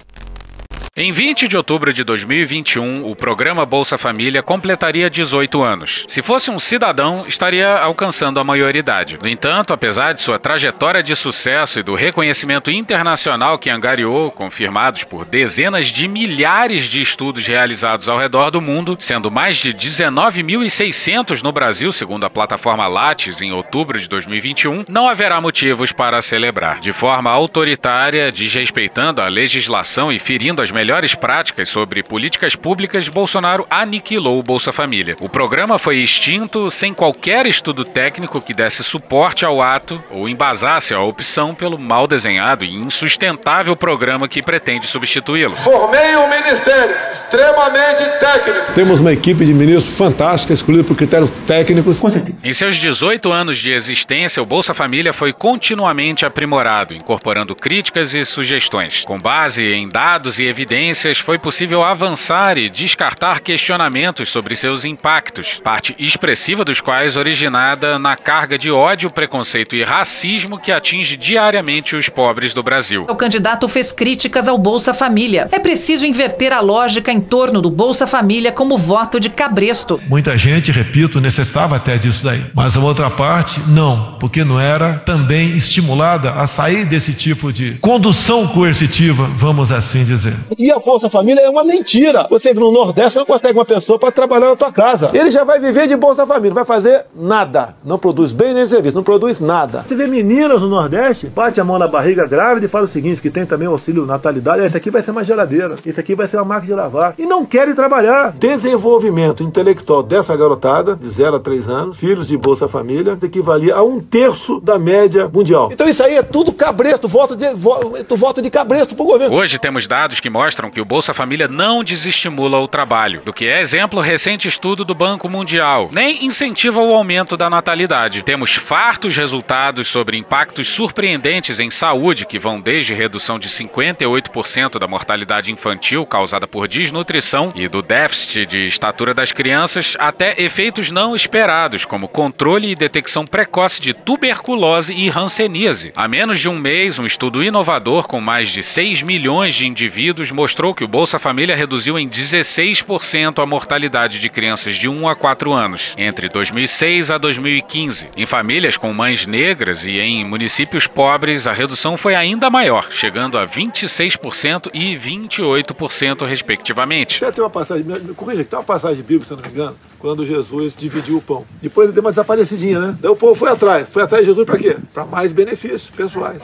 Em 20 de outubro de 2021, o programa Bolsa Família completaria 18 anos. Se fosse um cidadão, estaria alcançando a maioridade. No entanto, apesar de sua trajetória de sucesso e do reconhecimento internacional que angariou, confirmados por dezenas de milhares de estudos realizados ao redor do mundo, sendo mais de 19.600 no Brasil, segundo a plataforma Lattes, em outubro de 2021, não haverá motivos para celebrar. De forma autoritária, desrespeitando a legislação e ferindo as melhores práticas sobre políticas públicas, Bolsonaro aniquilou o Bolsa Família. O programa foi extinto sem qualquer estudo técnico que desse suporte ao ato ou embasasse a opção pelo mal desenhado e insustentável programa que pretende substituí-lo. Formei um ministério extremamente técnico. Temos uma equipe de ministros fantástica, escolhida por critérios técnicos. Com certeza. Em seus 18 anos de existência, o Bolsa Família foi continuamente aprimorado, incorporando críticas e sugestões. Com base em dados e evidências, foi possível avançar e descartar questionamentos sobre seus impactos, parte expressiva dos quais originada na carga de ódio, preconceito e racismo que atinge diariamente os pobres do Brasil. O candidato fez críticas ao Bolsa Família. É preciso inverter a lógica em torno do Bolsa Família como voto de cabresto. Muita gente, repito, necessitava até disso daí. Mas a outra parte, não, porque não era também estimulada a sair desse tipo de condução coercitiva, vamos assim dizer. E a Bolsa Família é uma mentira. Você no Nordeste não consegue uma pessoa para trabalhar na tua casa. Ele já vai viver de Bolsa Família, não vai fazer nada. Não produz bem nem serviço, não produz nada. Você vê meninas no Nordeste, bate a mão na barriga grávida e fala o seguinte, que tem também o auxílio natalidade, esse aqui vai ser uma geladeira, esse aqui vai ser uma máquina de lavar. E não querem trabalhar. Desenvolvimento intelectual dessa garotada, de 0 a 3 anos, filhos de Bolsa Família, equivalia a um terço da média mundial. Então isso aí é tudo cabresto, voto de, voto de cabresto pro governo. Hoje temos dados que mostram mostram que o Bolsa Família não desestimula o trabalho, do que é exemplo recente estudo do Banco Mundial, nem incentiva o aumento da natalidade. Temos fartos resultados sobre impactos surpreendentes em saúde, que vão desde redução de 58% da mortalidade infantil causada por desnutrição e do déficit de estatura das crianças, até efeitos não esperados, como controle e detecção precoce de tuberculose e hanseníase. Há menos de um mês, um estudo inovador com mais de 6 milhões de indivíduos mostrou que o Bolsa Família reduziu em 16% a mortalidade de crianças de 1 a 4 anos, entre 2006 a 2015. Em famílias com mães negras e em municípios pobres, a redução foi ainda maior, chegando a 26% e 28%, respectivamente. Até tem uma passagem, me corrija, tem uma passagem bíblica, se eu não me engano, quando Jesus dividiu o pão. Depois ele deu uma desaparecidinha, né? Daí o povo foi atrás. Foi atrás de Jesus para quê? Para mais benefícios pessoais.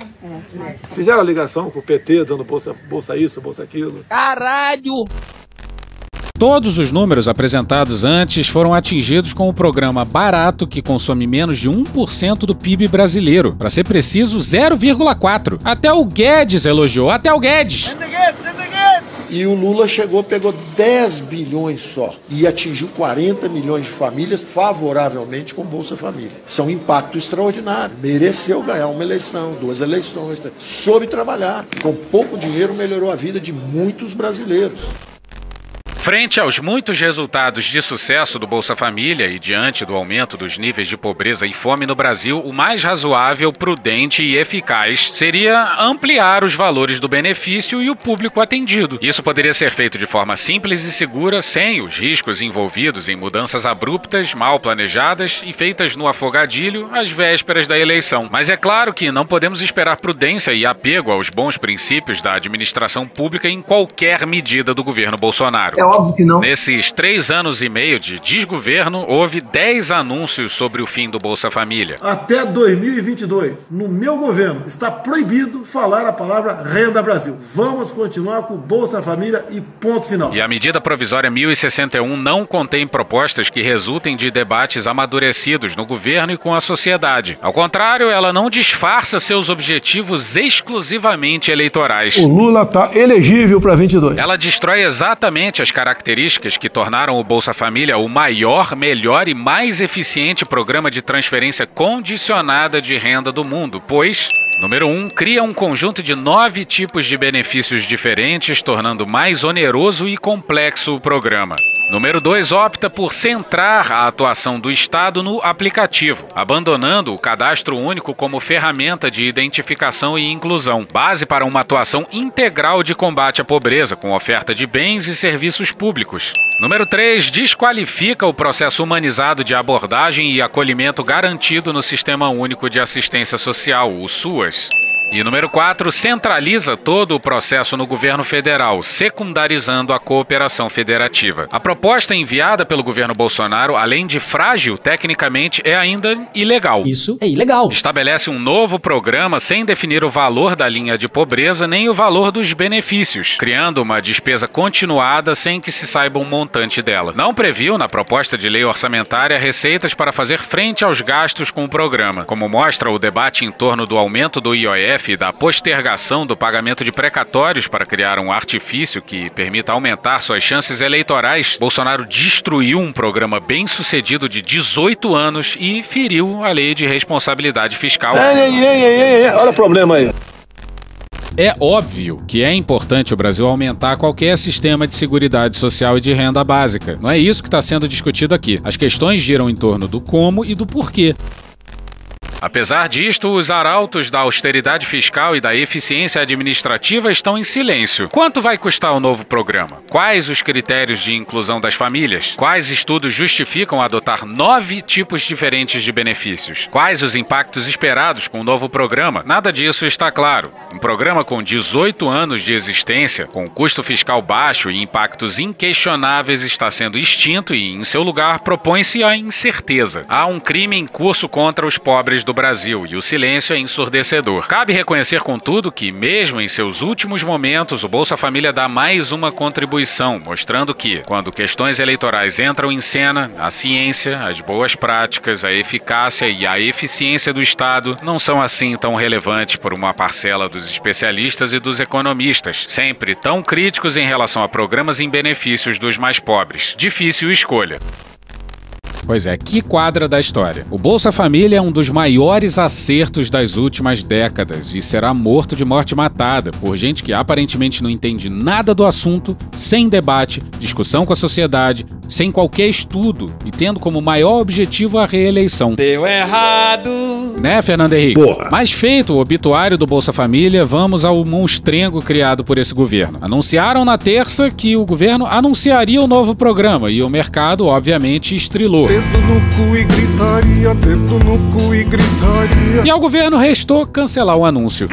Fizeram a ligação com o PT, dando bolsa, bolsa isso, bolsa aquilo. Caralho! Todos os números apresentados antes foram atingidos com o programa barato que consome menos de 1% do PIB brasileiro. Para ser preciso, 0,4. Até o Guedes elogiou, até o Guedes. E o Lula chegou, pegou 10 bilhões só e atingiu 40 milhões de famílias favoravelmente com Bolsa Família. Isso é um impacto extraordinário. Mereceu ganhar uma eleição, duas eleições. Soube trabalhar. Com pouco dinheiro melhorou a vida de muitos brasileiros. Frente aos muitos resultados de sucesso do Bolsa Família e diante do aumento dos níveis de pobreza e fome no Brasil, o mais razoável, prudente e eficaz seria ampliar os valores do benefício e o público atendido. Isso poderia ser feito de forma simples e segura, sem os riscos envolvidos em mudanças abruptas, mal planejadas e feitas no afogadilho às vésperas da eleição. Mas é claro que não podemos esperar prudência e apego aos bons princípios da administração pública em qualquer medida do governo Bolsonaro. É óbvio que não. Nesses três anos e meio de desgoverno, houve dez anúncios sobre o fim do Bolsa Família. Até 2022, no meu governo, está proibido falar a palavra Renda Brasil. Vamos continuar com o Bolsa Família e ponto final. E a medida provisória 1061 não contém propostas que resultem de debates amadurecidos no governo e com a sociedade. Ao contrário, ela não disfarça seus objetivos exclusivamente eleitorais. O Lula está elegível para 22. Ela destrói exatamente as características que tornaram o Bolsa Família o maior, melhor e mais eficiente programa de transferência condicionada de renda do mundo, pois Número 1. Um, cria um conjunto de nove tipos de benefícios diferentes, tornando mais oneroso e complexo o programa. Número 2 opta por centrar a atuação do Estado no aplicativo, abandonando o cadastro único como ferramenta de identificação e inclusão, base para uma atuação integral de combate à pobreza, com oferta de bens e serviços públicos. Número 3 desqualifica o processo humanizado de abordagem e acolhimento garantido no Sistema Único de Assistência Social, o SUAS. E número 4, centraliza todo o processo no governo federal, secundarizando a cooperação federativa. A proposta enviada pelo governo Bolsonaro, além de frágil tecnicamente, é ainda ilegal. Isso é ilegal. Estabelece um novo programa sem definir o valor da linha de pobreza nem o valor dos benefícios, criando uma despesa continuada sem que se saiba um montante dela. Não previu na proposta de lei orçamentária receitas para fazer frente aos gastos com o programa, como mostra o debate em torno do aumento do IOF da postergação do pagamento de precatórios para criar um artifício que permita aumentar suas chances eleitorais, Bolsonaro destruiu um programa bem sucedido de 18 anos e feriu a lei de responsabilidade fiscal. Ei, ei, ei, ei, ei, olha o problema aí. É óbvio que é importante o Brasil aumentar qualquer sistema de seguridade social e de renda básica. Não é isso que está sendo discutido aqui. As questões giram em torno do como e do porquê. Apesar disto, os arautos da austeridade fiscal e da eficiência administrativa estão em silêncio. Quanto vai custar o novo programa? Quais os critérios de inclusão das famílias? Quais estudos justificam adotar nove tipos diferentes de benefícios? Quais os impactos esperados com o novo programa? Nada disso está claro. Um programa com 18 anos de existência, com custo fiscal baixo e impactos inquestionáveis está sendo extinto e, em seu lugar, propõe-se a incerteza. Há um crime em curso contra os pobres do Brasil e o silêncio é ensurdecedor. Cabe reconhecer, contudo, que, mesmo em seus últimos momentos, o Bolsa Família dá mais uma contribuição, mostrando que, quando questões eleitorais entram em cena, a ciência, as boas práticas, a eficácia e a eficiência do Estado não são assim tão relevantes por uma parcela dos especialistas e dos economistas, sempre tão críticos em relação a programas em benefícios dos mais pobres. Difícil escolha. Pois é, que quadra da história. O Bolsa Família é um dos maiores acertos das últimas décadas e será morto de morte matada por gente que aparentemente não entende nada do assunto, sem debate, discussão com a sociedade, sem qualquer estudo e tendo como maior objetivo a reeleição. Deu errado. Né, Fernando Henrique? Porra. Mas feito o obituário do Bolsa Família, vamos ao monstrengo criado por esse governo. Anunciaram na terça que o governo anunciaria o novo programa e o mercado, obviamente, estrilou. Dedo no cu e gritaria, dedo no cu e gritaria. E ao governo restou cancelar o anúncio.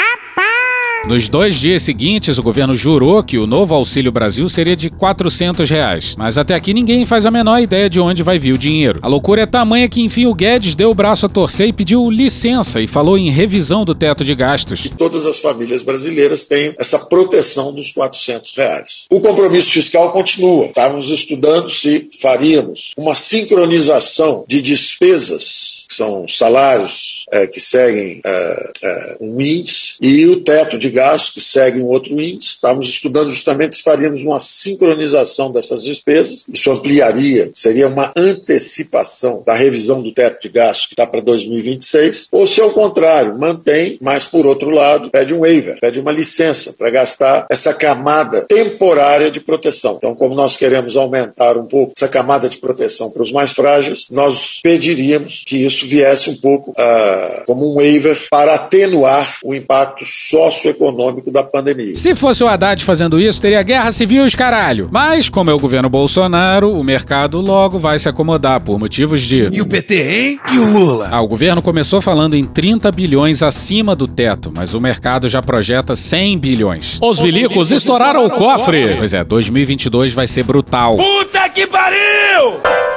Nos dois dias seguintes, o governo jurou que o novo Auxílio Brasil seria de 400 reais. Mas até aqui ninguém faz a menor ideia de onde vai vir o dinheiro. A loucura é tamanha que, enfim, o Guedes deu o braço a torcer e pediu licença e falou em revisão do teto de gastos. Todas as famílias brasileiras têm essa proteção dos 400 reais. O compromisso fiscal continua. Estávamos estudando se faríamos uma sincronização de despesas, que são salários eh, que seguem eh, eh, um índice, e o teto de gastos, que segue um outro índice. Estávamos estudando justamente se faríamos uma sincronização dessas despesas. Isso ampliaria, seria uma antecipação da revisão do teto de gastos que está para 2026, ou se ao contrário, mantém, mas por outro lado, pede um waiver, pede uma licença para gastar essa camada temporária de proteção. Então, como nós queremos aumentar um pouco essa camada de proteção para os mais frágeis, nós pediríamos que isso viesse um pouco ah, como um waiver para atenuar o impacto socioeconômico da pandemia. Se fosse o Haddad fazendo isso, teria guerra civil os caralho. Mas, como é o governo Bolsonaro, o mercado logo vai se acomodar por motivos de. E o PT, hein? E o Lula? Ah, o governo começou falando em 30 bilhões acima do teto, mas o mercado já projeta 100 bilhões. Os milicos estouraram o cofre! Pois é, 2022 vai ser brutal. Puta que pariu!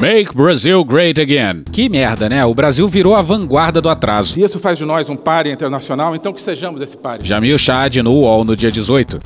Make Brazil Great Again. Que merda, né? O Brasil virou a vanguarda do atraso. Se isso faz de nós um páreo internacional, então que sejamos esse páreo. Jamil Chad no UOL no dia 18.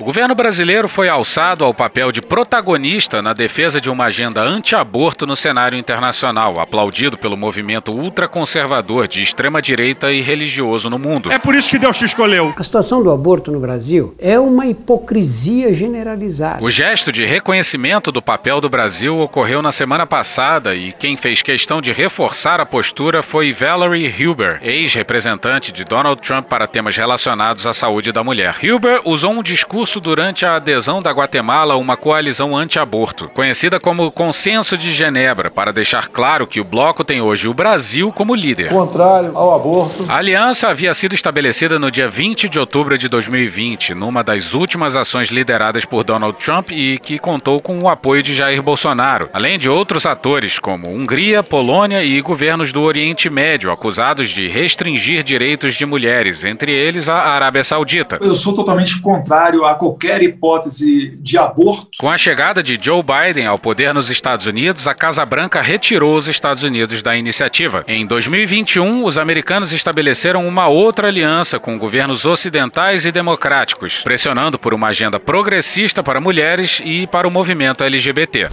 O governo brasileiro foi alçado ao papel de protagonista na defesa de uma agenda anti-aborto no cenário internacional, aplaudido pelo movimento ultraconservador de extrema-direita e religioso no mundo. É por isso que Deus te escolheu. A situação do aborto no Brasil é uma hipocrisia generalizada. O gesto de reconhecimento do papel do Brasil ocorreu na semana passada e quem fez questão de reforçar a postura foi Valerie Huber, ex-representante de Donald Trump para temas relacionados à saúde da mulher. Huber usou um discurso durante a adesão da Guatemala a uma coalizão anti-aborto, conhecida como Consenso de Genebra, para deixar claro que o bloco tem hoje o Brasil como líder. Contrário ao aborto. A aliança havia sido estabelecida no dia 20 de outubro de 2020, numa das últimas ações lideradas por Donald Trump e que contou com o apoio de Jair Bolsonaro, além de outros atores como Hungria, Polônia e governos do Oriente Médio, acusados de restringir direitos de mulheres, entre eles a Arábia Saudita. Eu sou totalmente contrário a qualquer hipótese de aborto. Com a chegada de Joe Biden ao poder nos Estados Unidos, a Casa Branca retirou os Estados Unidos da iniciativa. Em 2021, os americanos estabeleceram uma outra aliança com governos ocidentais e democráticos, pressionando por uma agenda progressista para mulheres e para o movimento LGBT.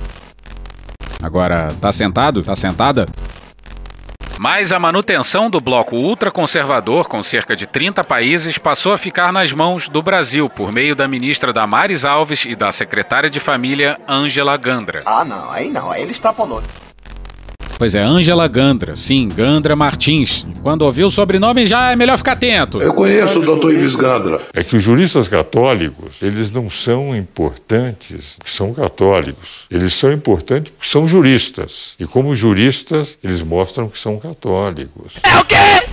Agora, tá sentado? Tá sentada? Mas a manutenção do bloco ultraconservador, com cerca de 30 países, passou a ficar nas mãos do Brasil, por meio da ministra Damares Alves e da secretária de família Ângela Gandra. Ah, não, aí não, aí ele extrapolou. Pois é, Ângela Gandra. Sim, Gandra Martins. Quando ouviu o sobrenome já é melhor ficar atento. Eu conheço o doutor Ives Gandra. É que os juristas católicos, eles não são importantes porque são católicos. Eles são importantes porque são juristas. E como juristas, eles mostram que são católicos. É o quê?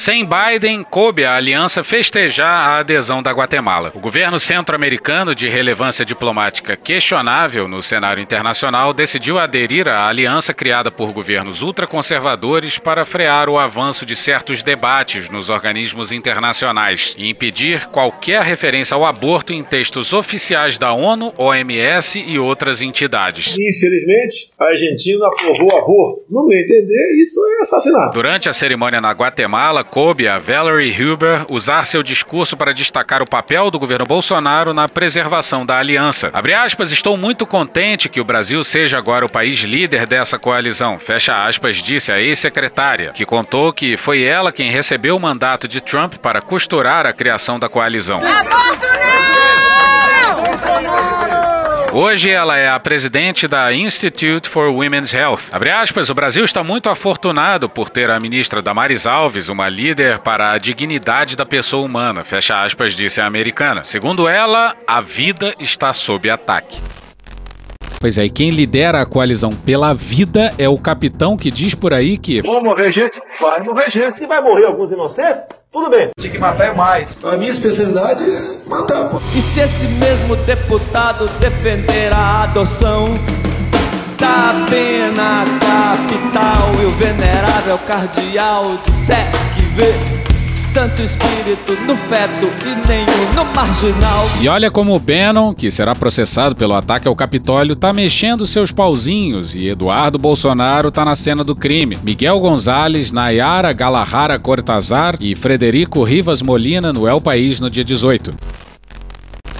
Sem Biden, coube à aliança festejar a adesão da Guatemala. O governo centro-americano, de relevância diplomática questionável no cenário internacional, decidiu aderir à aliança criada por governos ultraconservadores para frear o avanço de certos debates nos organismos internacionais e impedir qualquer referência ao aborto em textos oficiais da ONU, OMS e outras entidades. Infelizmente, a Argentina aprovou o aborto. No meu entender, isso é assassinato. Durante a cerimônia na Guatemala, coube a Valerie Huber usar seu discurso para destacar o papel do governo Bolsonaro na preservação da aliança. Abre aspas, estou muito contente que o Brasil seja agora o país líder dessa coalizão. Fecha aspas, disse a ex-secretária, que contou que foi ela quem recebeu o mandato de Trump para costurar a criação da coalizão. Aborto não! Hoje ela é a presidente da Institute for Women's Health. Abre aspas, o Brasil está muito afortunado por ter a ministra Damares Alves, uma líder para a dignidade da pessoa humana. Fecha aspas, disse a americana. Segundo ela, a vida está sob ataque. Pois é, e quem lidera a coalizão pela vida é o capitão que diz por aí que. Vão morrer gente? Vai morrer gente. Se vai morrer alguns inocentes, tudo bem. Tinha que matar é mais. A minha especialidade é matar, pô. E se esse mesmo deputado defender a adoção da pena capital e o venerável cardeal disser que vê tanto espírito no feto e nenhum no marginal. E olha como o Bannon, que será processado pelo ataque ao Capitólio, tá mexendo seus pauzinhos e Eduardo Bolsonaro tá na cena do crime. Miguel Gonzalez, Nayara Galahara Cortazar e Frederico Rivas Molina no El País no dia 18.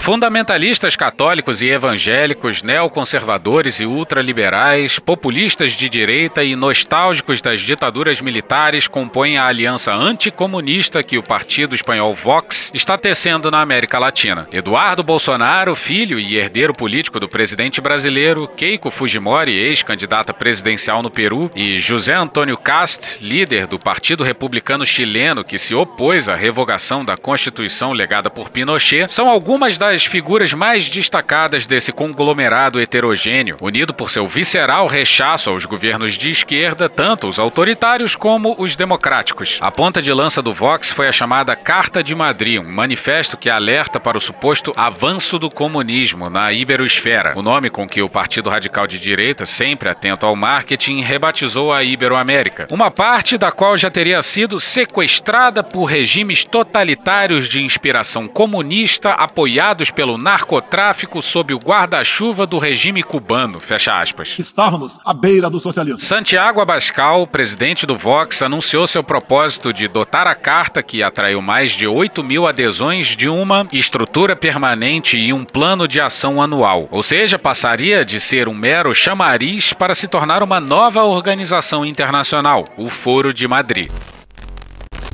Fundamentalistas católicos e evangélicos, neoconservadores e ultraliberais, populistas de direita e nostálgicos das ditaduras militares compõem a aliança anticomunista que o partido espanhol Vox está tecendo na América Latina. Eduardo Bolsonaro, filho e herdeiro político do presidente brasileiro, Keiko Fujimori, ex-candidata presidencial no Peru, e José Antônio Cast, líder do Partido Republicano Chileno que se opôs à revogação da Constituição legada por Pinochet, são algumas das das figuras mais destacadas desse conglomerado heterogêneo, unido por seu visceral rechaço aos governos de esquerda, tanto os autoritários como os democráticos. A ponta de lança do Vox foi a chamada Carta de Madrid, um manifesto que alerta para o suposto avanço do comunismo na iberosfera, o nome com que o Partido Radical de Direita, sempre atento ao marketing, rebatizou a Iberoamérica, uma parte da qual já teria sido sequestrada por regimes totalitários de inspiração comunista apoiados pelo narcotráfico sob o guarda-chuva do regime cubano. Fecha aspas. Estávamos à beira do socialismo. Santiago Abascal, presidente do Vox, anunciou seu propósito de dotar a carta, que atraiu mais de 8 mil adesões, de uma estrutura permanente e um plano de ação anual. Ou seja, passaria de ser um mero chamariz para se tornar uma nova organização internacional, o Foro de Madrid.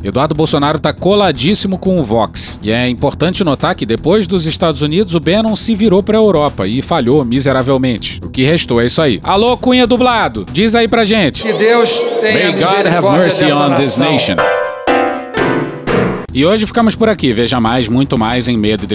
Eduardo Bolsonaro está coladíssimo com o Vox. E é importante notar que depois dos Estados Unidos, o Bannon se virou para a Europa e falhou miseravelmente. O que restou é isso aí. Alô, Cunha Dublado, diz aí pra gente. Que Deus tenha May God have mercy on this nation. E hoje ficamos por aqui. Veja mais, muito mais em medo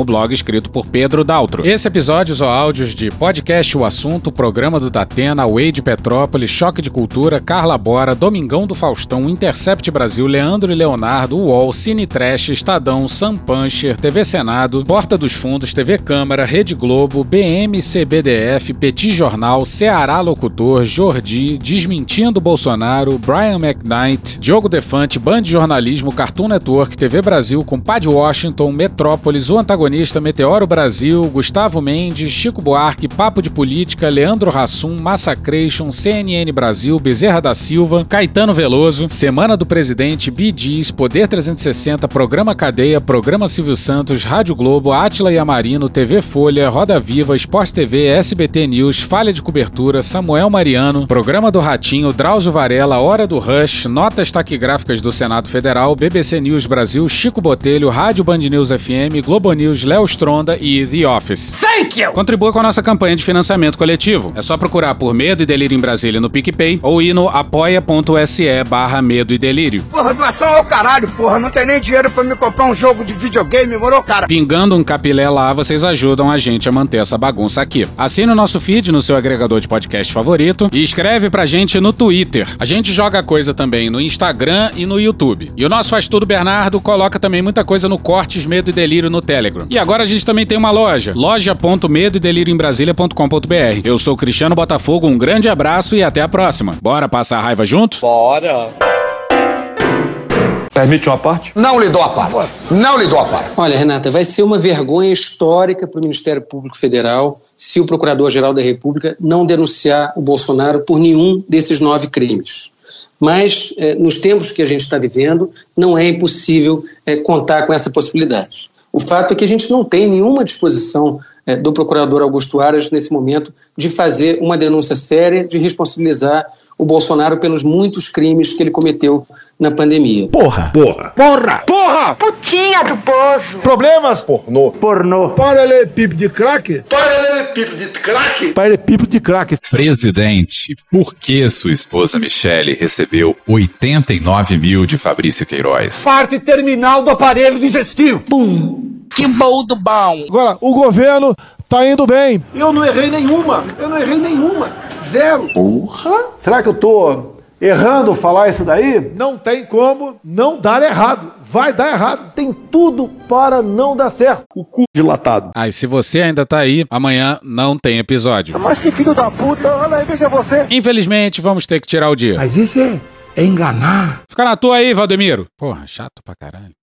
o blog escrito por Pedro Daltro. Esse episódio ou áudios de podcast O Assunto, programa do Datena, Wade Petrópolis, Choque de Cultura, Carla Bora, Domingão do Faustão, Intercept Brasil, Leandro e Leonardo, UOL, Cine Trash, Estadão, Sam Puncher, TV Senado, Porta dos Fundos, TV Câmara, Rede Globo, BMCBDF, Petit Jornal, Ceará Locutor, Jordi, Desmentindo Bolsonaro, Brian McKnight, Diogo Defante, Band Jornalismo, Cartoon Network, TV Brasil, Compadre Washington, Metrópolis, O Antagonista, Meteoro Brasil, Gustavo Mendes, Chico Buarque, Papo de Política, Leandro Hassum, Massacration, CNN Brasil, Bezerra da Silva, Caetano Veloso, Semana do Presidente, Bidis, Poder 360, Programa Cadeia, Programa Silvio Santos, Rádio Globo, Átila e Amarino, TV Folha, Roda Viva, Esporte TV, SBT News, Falha de Cobertura, Samuel Mariano, Programa do Ratinho, Drauzio Varela, Hora do Rush, Notas Taquigráficas do Senado Federal, BBC News Brasil, Chico Botelho, Rádio Band News FM, Globo News, Léo Stronda e The Office. Thank you! Contribua com a nossa campanha de financiamento coletivo. É só procurar por Medo e Delírio em Brasília no PicPay ou ir no apoia.se barra Medo e Delírio. Porra, doação ao caralho, porra. Não tem nem dinheiro pra me comprar um jogo de videogame, morou, cara? Pingando um capilé lá, vocês ajudam a gente a manter essa bagunça aqui. Assine o nosso feed no seu agregador de podcast favorito e escreve pra gente no Twitter. A gente joga coisa também no Instagram e no YouTube. E o nosso Faz Tudo Bernardo coloca também muita coisa no Cortes Medo e Delírio no Telegram. E agora a gente também tem uma loja, loja.medo e delírio em Brasília.com.br. Eu sou Cristiano Botafogo, um grande abraço e até a próxima. Bora passar a raiva junto? Bora! Permite uma parte? Não lhe dou a parte. Não lhe dou a parte. Olha, Renata, vai ser uma vergonha histórica para o Ministério Público Federal se o Procurador-Geral da República não denunciar o Bolsonaro por nenhum desses nove crimes. Mas, eh, nos tempos que a gente está vivendo, não é impossível eh, contar com essa possibilidade. O fato é que a gente não tem nenhuma disposição eh, do Procurador Augusto Aras, nesse momento, de fazer uma denúncia séria, de responsabilizar o Bolsonaro pelos muitos crimes que ele cometeu na pandemia. Porra! Porra! Porra! Porra! Putinha do poço. Problemas? Pornô. Pornô. Paralelepípedo de crack? Paralelepípedo de crack? Paralelepípedo de crack. Presidente, por que sua esposa Michele recebeu 89 mil de Fabrício Queiroz? Parte terminal do aparelho digestivo. Pum! Que bom do bom! Agora, o governo tá indo bem. Eu não errei nenhuma. Eu não errei nenhuma. Zero. Porra! Será que eu tô errando falar isso daí? Não tem como não dar errado. Vai dar errado. Tem tudo para não dar certo. O cu dilatado. Ah, e se você ainda tá aí, amanhã não tem episódio. Mas que filho da puta, olha aí, veja você. Infelizmente, vamos ter que tirar o dia. Mas isso é, é enganar. Fica na tua aí, Valdemiro. Porra, chato pra caralho.